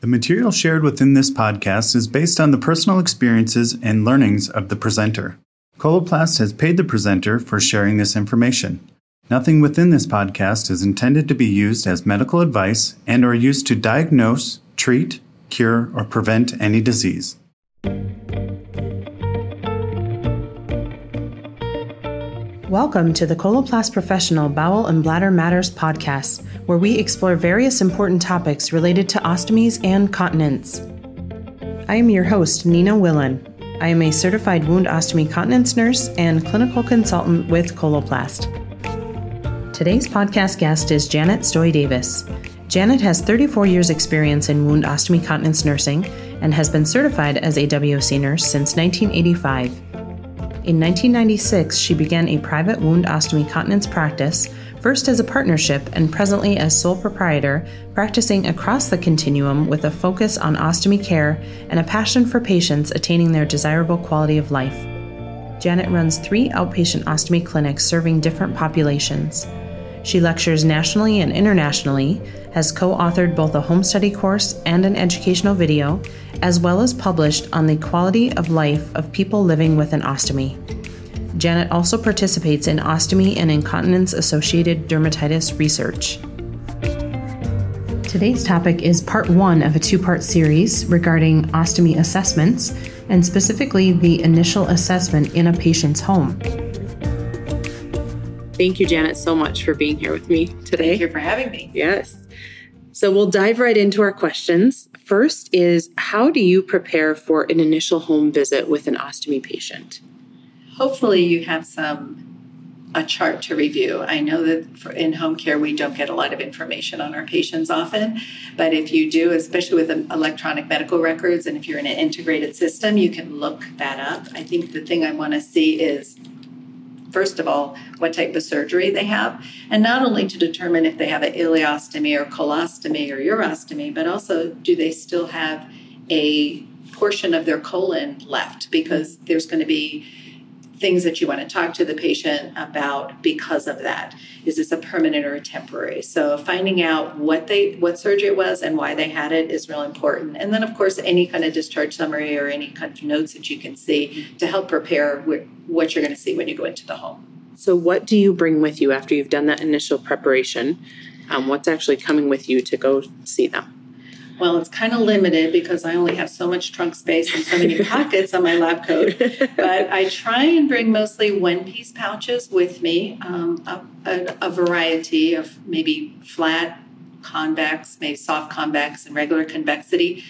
The material shared within this podcast is based on the personal experiences and learnings of the presenter. Coloplast has paid the presenter for sharing this information. Nothing within this podcast is intended to be used as medical advice and or used to diagnose, treat, cure, or prevent any disease. Welcome to the Coloplast Professional Bowel and Bladder Matters podcast, where we explore various important topics related to ostomies and continence. I am your host, Nina Willen. I am a certified wound ostomy continence nurse and clinical consultant with Coloplast. Today's podcast guest is Janet Stoy Davis. Janet has 34 years' experience in wound ostomy continence nursing and has been certified as a WOC nurse since 1985. In 1996, she began a private wound ostomy continence practice, first as a partnership and presently as sole proprietor, practicing across the continuum with a focus on ostomy care and a passion for patients attaining their desirable quality of life. Janet runs three outpatient ostomy clinics serving different populations. She lectures nationally and internationally, has co authored both a home study course and an educational video, as well as published on the quality of life of people living with an ostomy. Janet also participates in ostomy and incontinence associated dermatitis research. Today's topic is part one of a two part series regarding ostomy assessments, and specifically the initial assessment in a patient's home. Thank you, Janet, so much for being here with me today. Thank you for having me. Yes. So we'll dive right into our questions. First is How do you prepare for an initial home visit with an ostomy patient? Hopefully, you have some a chart to review. I know that for in home care we don't get a lot of information on our patients often, but if you do, especially with um, electronic medical records and if you're in an integrated system, you can look that up. I think the thing I want to see is first of all, what type of surgery they have, and not only to determine if they have an ileostomy or colostomy or urostomy, but also do they still have a portion of their colon left because there's going to be things that you want to talk to the patient about because of that. Is this a permanent or a temporary? So finding out what they what surgery it was and why they had it is real important. And then of course any kind of discharge summary or any kind of notes that you can see to help prepare what you're going to see when you go into the home. So what do you bring with you after you've done that initial preparation? Um, what's actually coming with you to go see them well, it's kind of limited because I only have so much trunk space and so many pockets on my lab coat. But I try and bring mostly one piece pouches with me, um, a, a, a, variety of maybe flat, convex, maybe soft convex, and regular convexity.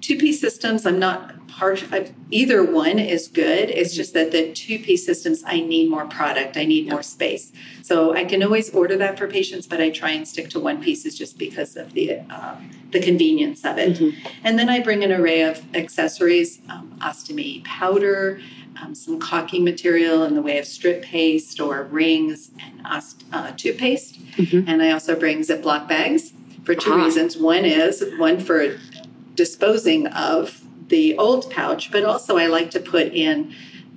Two piece systems, I'm not part either one is good. It's just that the two piece systems i need more product. I need more space. So i can always order that for patients but i try and stick to one pieces just because of the um, the convenience of it. Mm-hmm. and then i bring an array of accessories um, ostomy powder um, some caulking material in the way of strip paste or rings and ost- uh, toothpaste. Mm-hmm. and i also bring ziploc bags for two ah. reasons. One is one for disposing of the old pouch, but also I like to put in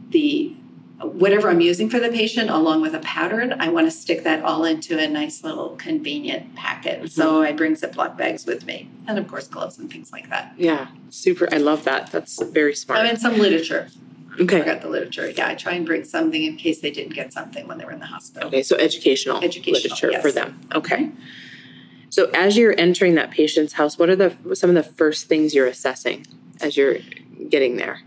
the whatever I'm using for the patient along with a pattern. I want to stick that all into a nice little convenient packet. Mm-hmm. So I bring Ziploc bags with me, and of course gloves and things like that. Yeah, super. I love that. That's very smart. I mean, some literature. Okay. I forgot the literature. Yeah, I try and bring something in case they didn't get something when they were in the hospital. Okay, so educational, educational literature yes. for them. Okay. So as you're entering that patient's house, what are the some of the first things you're assessing? As you're getting there?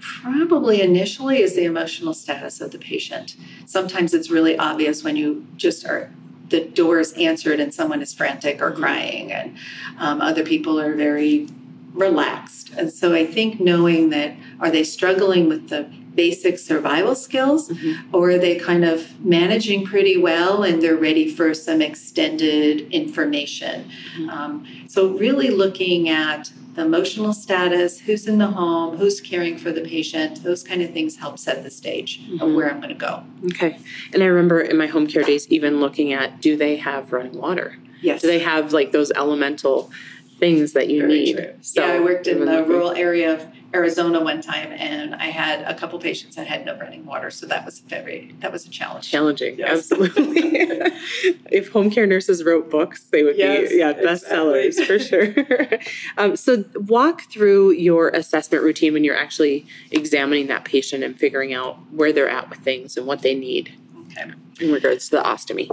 Probably initially is the emotional status of the patient. Sometimes it's really obvious when you just are the door is answered and someone is frantic or mm-hmm. crying, and um, other people are very relaxed. And so I think knowing that are they struggling with the basic survival skills mm-hmm. or are they kind of managing pretty well and they're ready for some extended information? Mm-hmm. Um, so, really looking at the emotional status, who's in the home, who's caring for the patient, those kind of things help set the stage mm-hmm. of where I'm going to go. Okay. And I remember in my home care days, even looking at do they have running water? Yes. Do they have like those elemental things that you Very need? True. So yeah, I worked in the rural area of Arizona one time, and I had a couple patients that had no running water, so that was very that was a challenge. Challenging, yes. absolutely. if home care nurses wrote books, they would yes, be yeah bestsellers exactly. for sure. um, so walk through your assessment routine when you're actually examining that patient and figuring out where they're at with things and what they need. Okay. In regards to the ostomy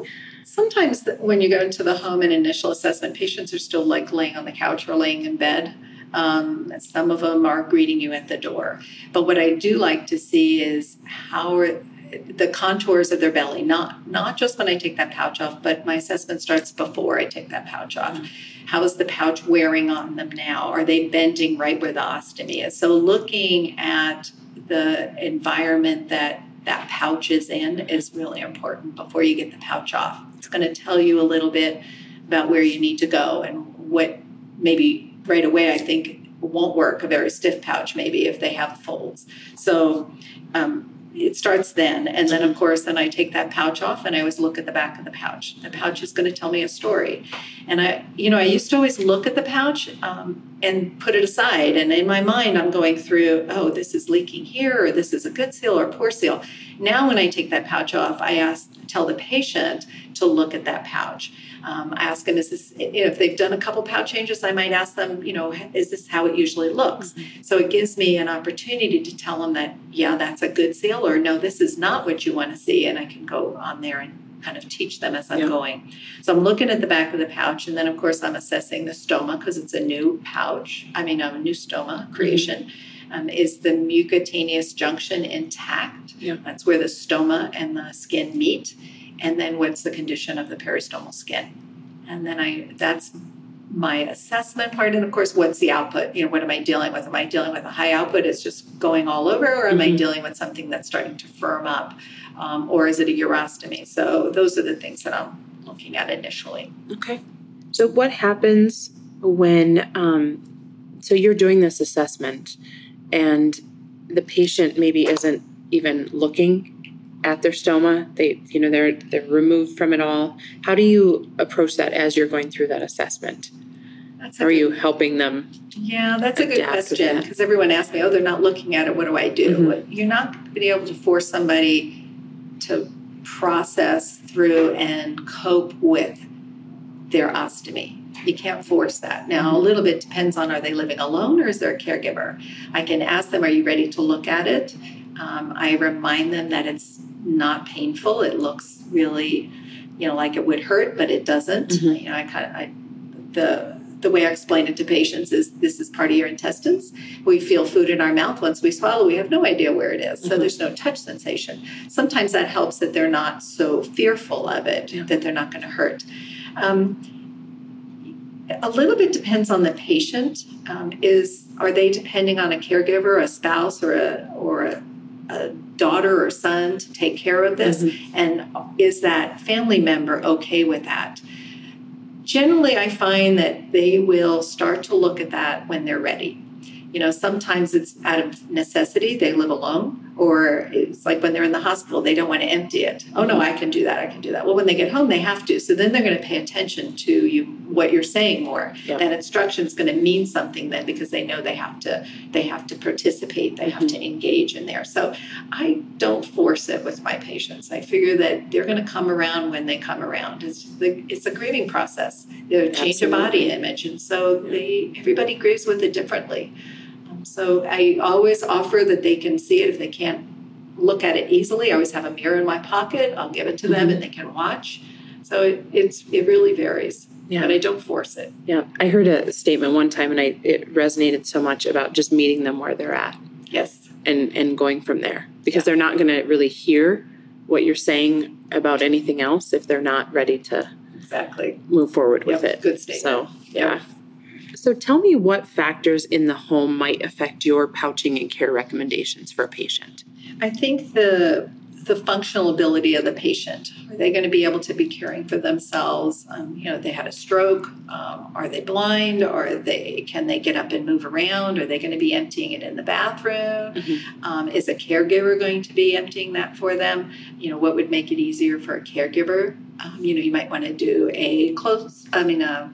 sometimes when you go into the home and initial assessment, patients are still like laying on the couch or laying in bed. Um, some of them are greeting you at the door. But what I do like to see is how are the contours of their belly, not not just when I take that pouch off, but my assessment starts before I take that pouch off. How is the pouch wearing on them now? Are they bending right where the ostomy is? So looking at the environment that that pouch is in is really important before you get the pouch off. It's going to tell you a little bit about where you need to go and what maybe right away I think won't work a very stiff pouch maybe if they have folds. So um, it starts then and then of course then i take that pouch off and i always look at the back of the pouch. The pouch is going to tell me a story. And i you know i used to always look at the pouch um, and put it aside and in my mind i'm going through oh this is leaking here or this is a good seal or poor seal. Now when i take that pouch off i ask tell the patient to look at that pouch um, I ask them, is this, if they've done a couple pouch changes, I might ask them, you know, is this how it usually looks? Mm-hmm. So it gives me an opportunity to tell them that, yeah, that's a good seal, or no, this is not what you want to see. And I can go on there and kind of teach them as I'm yeah. going. So I'm looking at the back of the pouch, and then of course I'm assessing the stoma because it's a new pouch. I mean, a new stoma mm-hmm. creation. Mm-hmm. Um, is the mucocutaneous junction intact? Yeah. That's where the stoma and the skin meet and then what's the condition of the peristomal skin? And then i that's my assessment part. And of course what's the output? You know what am i dealing with? Am i dealing with a high output? It's just going all over or am mm-hmm. i dealing with something that's starting to firm up? Um, or is it a urostomy? So those are the things that i'm looking at initially. Okay. So what happens when um, so you're doing this assessment and the patient maybe isn't even looking at their stoma they you know they're they're removed from it all how do you approach that as you're going through that assessment that's are good, you helping them yeah that's a good question because everyone asks me oh they're not looking at it what do i do mm-hmm. you're not going to be able to force somebody to process through and cope with their ostomy you can't force that. Now, a little bit depends on are they living alone or is there a caregiver? I can ask them, are you ready to look at it? Um, I remind them that it's not painful. It looks really, you know, like it would hurt, but it doesn't. Mm-hmm. You know, I kind of, I, the the way I explain it to patients is this is part of your intestines. We feel food in our mouth. Once we swallow, we have no idea where it is. So mm-hmm. there's no touch sensation. Sometimes that helps that they're not so fearful of it, yeah. that they're not going to hurt. Um, a little bit depends on the patient. Um, is are they depending on a caregiver, a spouse, or a or a a daughter or son to take care of this? Mm-hmm. And is that family member okay with that? Generally, I find that they will start to look at that when they're ready. You know, sometimes it's out of necessity, they live alone or it's like when they're in the hospital they don't want to empty it oh no i can do that i can do that well when they get home they have to so then they're going to pay attention to you what you're saying more yep. that instruction is going to mean something then because they know they have to they have to participate they have mm-hmm. to engage in there so i don't force it with my patients i figure that they're going to come around when they come around it's the, it's a grieving process they change their body image and so they everybody grieves with it differently so I always offer that they can see it if they can't look at it easily. I always have a mirror in my pocket. I'll give it to them mm-hmm. and they can watch. So it, it's it really varies. Yeah. But I don't force it. Yeah. I heard a statement one time and I it resonated so much about just meeting them where they're at. Yes. And and going from there. Because yeah. they're not gonna really hear what you're saying about anything else if they're not ready to exactly move forward with yep. it. Good statement. So yeah. So tell me what factors in the home might affect your pouching and care recommendations for a patient. I think the the functional ability of the patient. Are they going to be able to be caring for themselves? Um, you know, they had a stroke. Um, are they blind? Are they can they get up and move around? Are they going to be emptying it in the bathroom? Mm-hmm. Um, is a caregiver going to be emptying that for them? You know, what would make it easier for a caregiver? Um, you know, you might want to do a close. I mean, a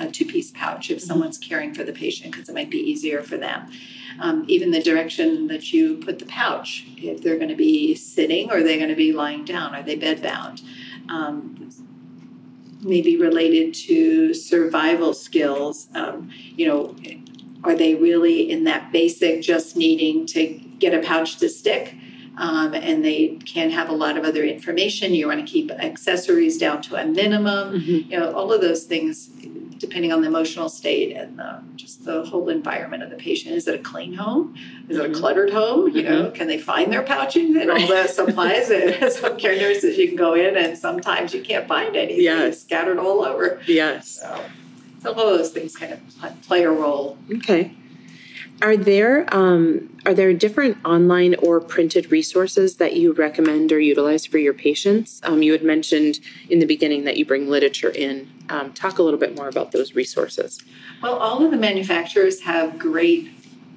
a two piece pouch if someone's caring for the patient because it might be easier for them. Um, even the direction that you put the pouch, if they're going to be sitting or they're going to be lying down, are they bed bound? Um, maybe related to survival skills. Um, you know, are they really in that basic just needing to get a pouch to stick? Um, and they can have a lot of other information. You want to keep accessories down to a minimum. Mm-hmm. You know, all of those things, depending on the emotional state and the, just the whole environment of the patient. Is it a clean home? Is it a Mhm. cluttered home? You know, can they find their pouching and all the supplies? And some care nurses, you can go in, and sometimes you can't find anything. Yes. It's scattered all over. Yes. So, so all of those things kind of play a role. Okay. Are there um, are there different online or printed resources that you recommend or utilize for your patients? Um, you had mentioned in the beginning that you bring literature in. Um, talk a little bit more about those resources. Well, all of the manufacturers have great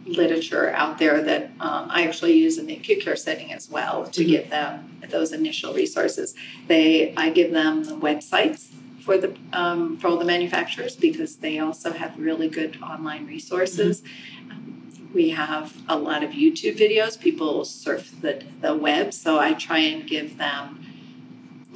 literature out there that um, I actually use in the acute care setting as well to Mhm. give them those initial resources. They, I give them the websites for the um, for all the manufacturers because they also have really good online resources. Um, We have a lot of YouTube videos. People surf the, the web, so I try and give them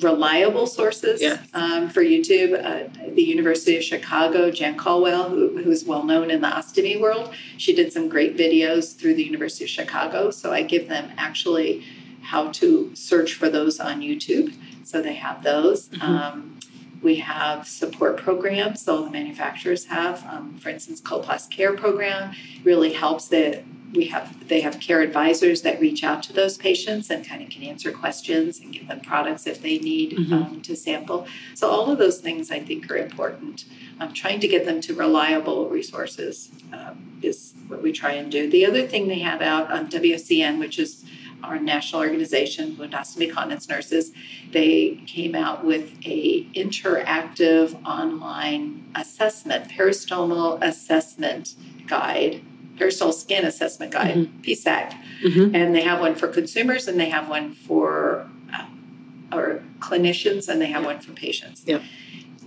reliable sources Yes. um, for YouTube. Uh, the University of Chicago, Jan Colwell, who, who is well known in the ostomy world, she did some great videos through the University of Chicago. So I give them actually how to search for those on YouTube. So they have those. Mhm. Um, we have support programs, so the manufacturers have, um, for instance, Coloplast Care program really helps that we have they have care advisors that reach out to those patients and kind of can answer questions and give them products if they need Mhm. um, to sample. So all of those things I think are important. Um, trying to get them to reliable resources um, is what we try and do. The other thing they have out on WOCN, which is our national organization, Ostomy Continence Nurses, they came out with a interactive online assessment, peristomal assessment guide, peristomal skin assessment guide, PSAG. Mhm. And they have one for consumers and they have one for uh, or clinicians and they have one for patients. Yep.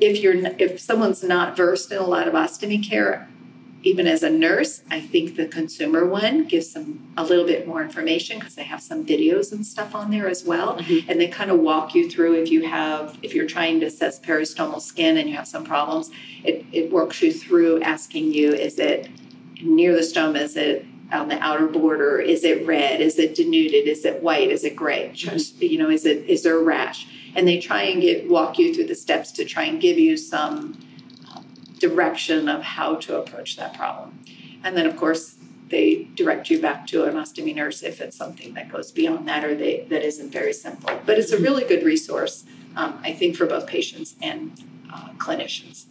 If you're if someone's not versed in a lot of ostomy care, even as a nurse, I think the consumer one gives them a little bit more information because they have some videos and stuff on there as well. Mhm. And they kind of walk you through if you have if you're trying to assess peristomal skin and you have some problems, it, it works you through asking you, is it near the stoma? Is it on the outer border? Is it red? Is it denuded? Is it white? Is it gray? Just, you know, is it is there a rash? And they try and get walk you through the steps to try and give you some direction of how to approach that problem. And then of course they direct you back to an ostomy nurse if it's something that goes beyond that or they that isn't very simple. But it's a really good resource, um, I think, for both patients and uh, clinicians.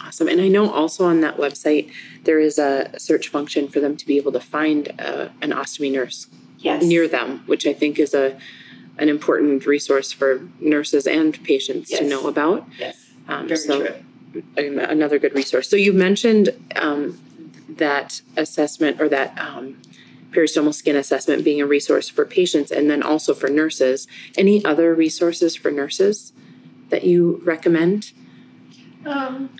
Awesome. And I know also on that website there is a search function for them to be able to find uh, an ostomy nurse Yes. near them, which I think is a an important resource for nurses and patients to know about. Yes. Um, Very so true. An- another good resource. So you mentioned um, that assessment or that um, peristomal skin assessment being a resource for patients and then also for nurses. Any other resources for nurses that you recommend? Um,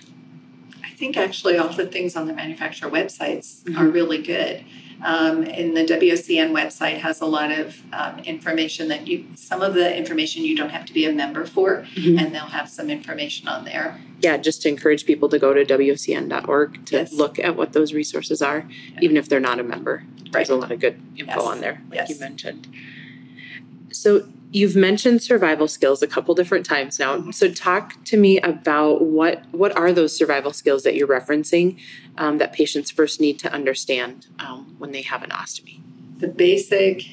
I think actually all the things on the manufacturer websites are really good. Um, and the WOCN website has a lot of um, information that you, some of the information you don't have to be a member for, Mhm. and they'll have some information on there. Yeah, just to encourage people to go to WOCN.org to Yes. look at what those resources are, even if they're not a member. There's a lot of good info Yes. on there, like you mentioned. So you've mentioned survival skills a couple different times now. Mm-hmm. So talk to me about what what are those survival skills that you're referencing um, that patients first need to understand um, when they have an ostomy. The basic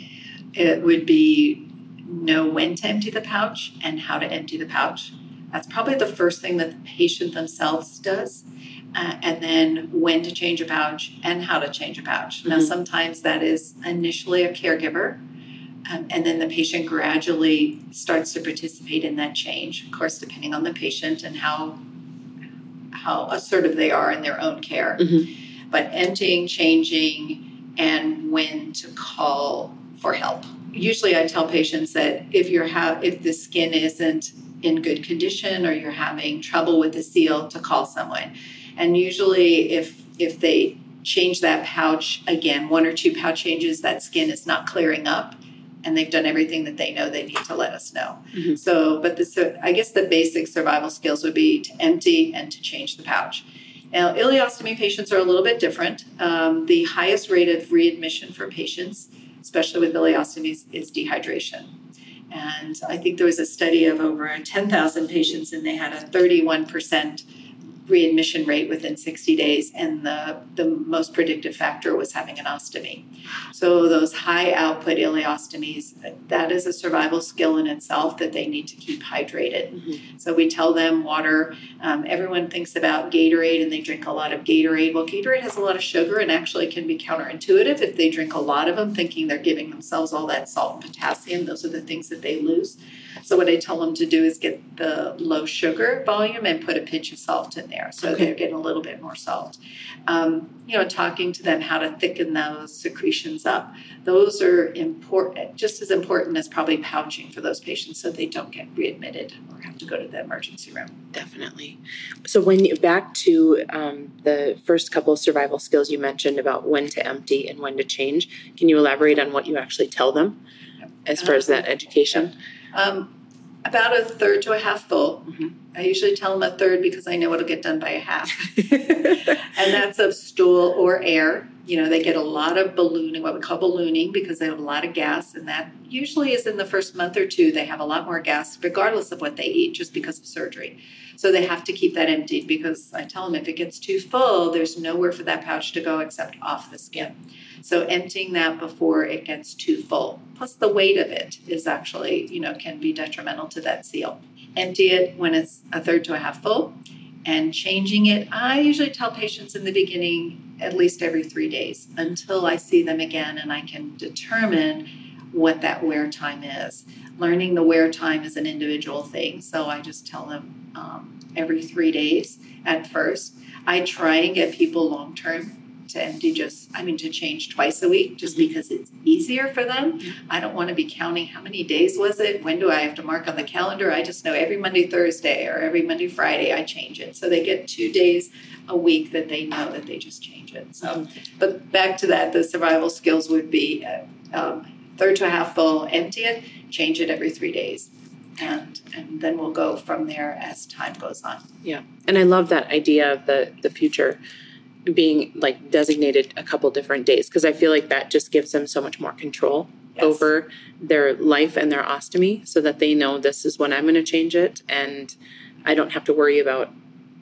it would be know when to empty the pouch and how to empty the pouch. That's probably the first thing that the patient themselves does. Uh, and then when to change a pouch and how to change a pouch. Now, Mhm. sometimes that is initially a caregiver, um, and then the patient gradually starts to participate in that change. Of course, depending on the patient and how how assertive they are in their own care. Mhm. But emptying, changing, and when to call for help. Usually, I tell patients that if you're ha- if the skin isn't in good condition or you're having trouble with the seal, to call someone. And usually, if if they change that pouch again, one or two pouch changes, that skin is not clearing up, and they've done everything that they know they need to let us know. Mm-hmm. So, but the so I guess the basic survival skills would be to empty and to change the pouch. Now, ileostomy patients are a little bit different. Um, the highest rate of readmission for patients, especially with ileostomies, is dehydration. And I think there was a study of over 10,000 patients, and they had a 31% readmission rate within 60 days, and the, the most predictive factor was having an ostomy. So, those high output ileostomies, that is a survival skill in itself that they need to keep hydrated. Mm-hmm. So, we tell them water. Um, everyone thinks about Gatorade and they drink a lot of Gatorade. Well, Gatorade has a lot of sugar and actually can be counterintuitive if they drink a lot of them, thinking they're giving themselves all that salt and potassium. Those are the things that they lose. So what I tell them to do is get the low sugar volume and put a pinch of salt in there, so okay. they're getting a little bit more salt. Um, you know, talking to them how to thicken those secretions up. Those are important, just as important as probably pouching for those patients, so they don't get readmitted or have to go to the emergency room. Definitely. So when you back to um, the first couple of survival skills you mentioned about when to empty and when to change, can you elaborate on what you actually tell them as far as that um, education? Um, about a third to a half full. Mm-hmm. I usually tell them a third because I know it'll get done by a half. and that's of stool or air. You know, they get a lot of ballooning, what we call ballooning, because they have a lot of gas. And that usually is in the first month or two. They have a lot more gas, regardless of what they eat, just because of surgery. So they have to keep that emptied because I tell them if it gets too full, there's nowhere for that pouch to go except off the skin. So emptying that before it gets too full. Plus the weight of it is actually, you know, can be detrimental to that seal. Empty it when it's a third to a half full and changing it. I usually tell patients in the beginning at least every three days until I see them again and I can determine what that wear time is. Learning the wear time is an individual thing, so I just tell them um, every three days at first. I try and get people long term to empty just, I mean, to change twice a week just mm-hmm. because it's easier for them. I don't want to be counting how many days was it? When do I have to mark on the calendar? I just know every Monday, Thursday, or every Monday, Friday, I change it. So they get two days a week that they know that they just change it. So, mm-hmm. but back to that, the survival skills would be uh, um, third to a half full, empty it, change it every three days and and then we'll go from there as time goes on. Yeah, and I love that idea of the the future being like designated a couple different days because I feel like that just gives them so much more control yes. over their life and their ostomy so that they know this is when I'm going to change it and I don't have to worry about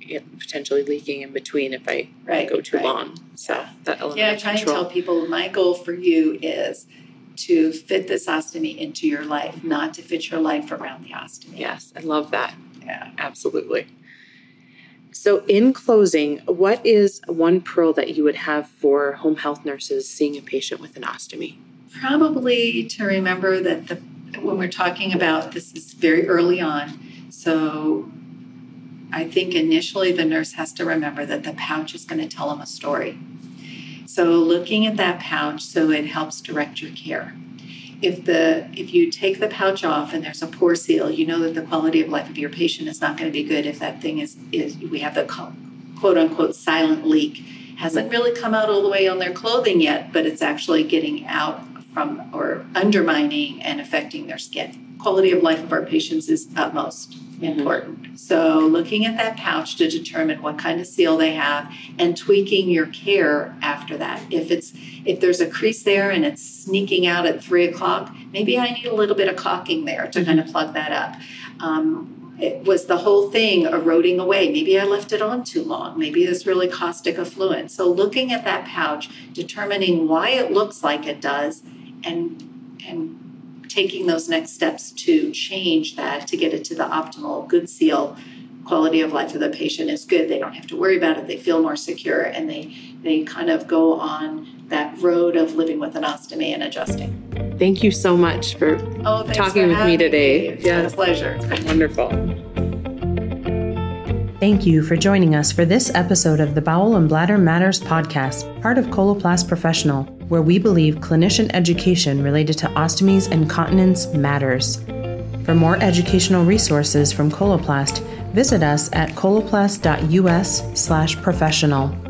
it potentially leaking in between if I right, go too right. long. So yeah. that element yeah, I try and tell people my goal for you is to fit this ostomy into your life, not to fit your life around the ostomy. Yes, I love that. Yeah, absolutely. So, in closing, what is one pearl that you would have for home health nurses seeing a patient with an ostomy? Probably to remember that the, when we're talking about this is very early on. So, I think initially the nurse has to remember that the pouch is going to tell them a story. So, looking at that pouch so it helps direct your care if the if you take the pouch off and there's a poor seal, you know that the quality of life of your patient is not going to be good if that thing is is we have the quote unquote silent leak hasn't really come out all the way on their clothing yet, but it's actually getting out from or undermining and affecting their skin. Quality of life of our patients is utmost. Important. So, looking at that pouch to determine what kind of seal they have and tweaking your care after that. If it's if there's a crease there and it's sneaking out at three o'clock, maybe I need a little bit of caulking there to mm-hmm. kind of plug that up. Um, it was the whole thing eroding away. Maybe I left it on too long. Maybe it's really caustic effluent. So looking at that pouch, determining why it looks like it does, and and taking those next steps to change that to get it to the optimal good seal. Quality of life of the patient is good. They don't have to worry about it. They feel more secure and they they kind of go on that road of living with an ostomy and adjusting. Thank you so much for oh, talking for with me today me. it's yes. a pleasure. Wonderful. Thank you for joining us for this episode of the Bowel and Bladder Matters podcast, part of Coloplast Professional where we believe clinician education related to ostomies and continence matters. For more educational resources from Coloplast, Visit us at coloplast.us slash professional.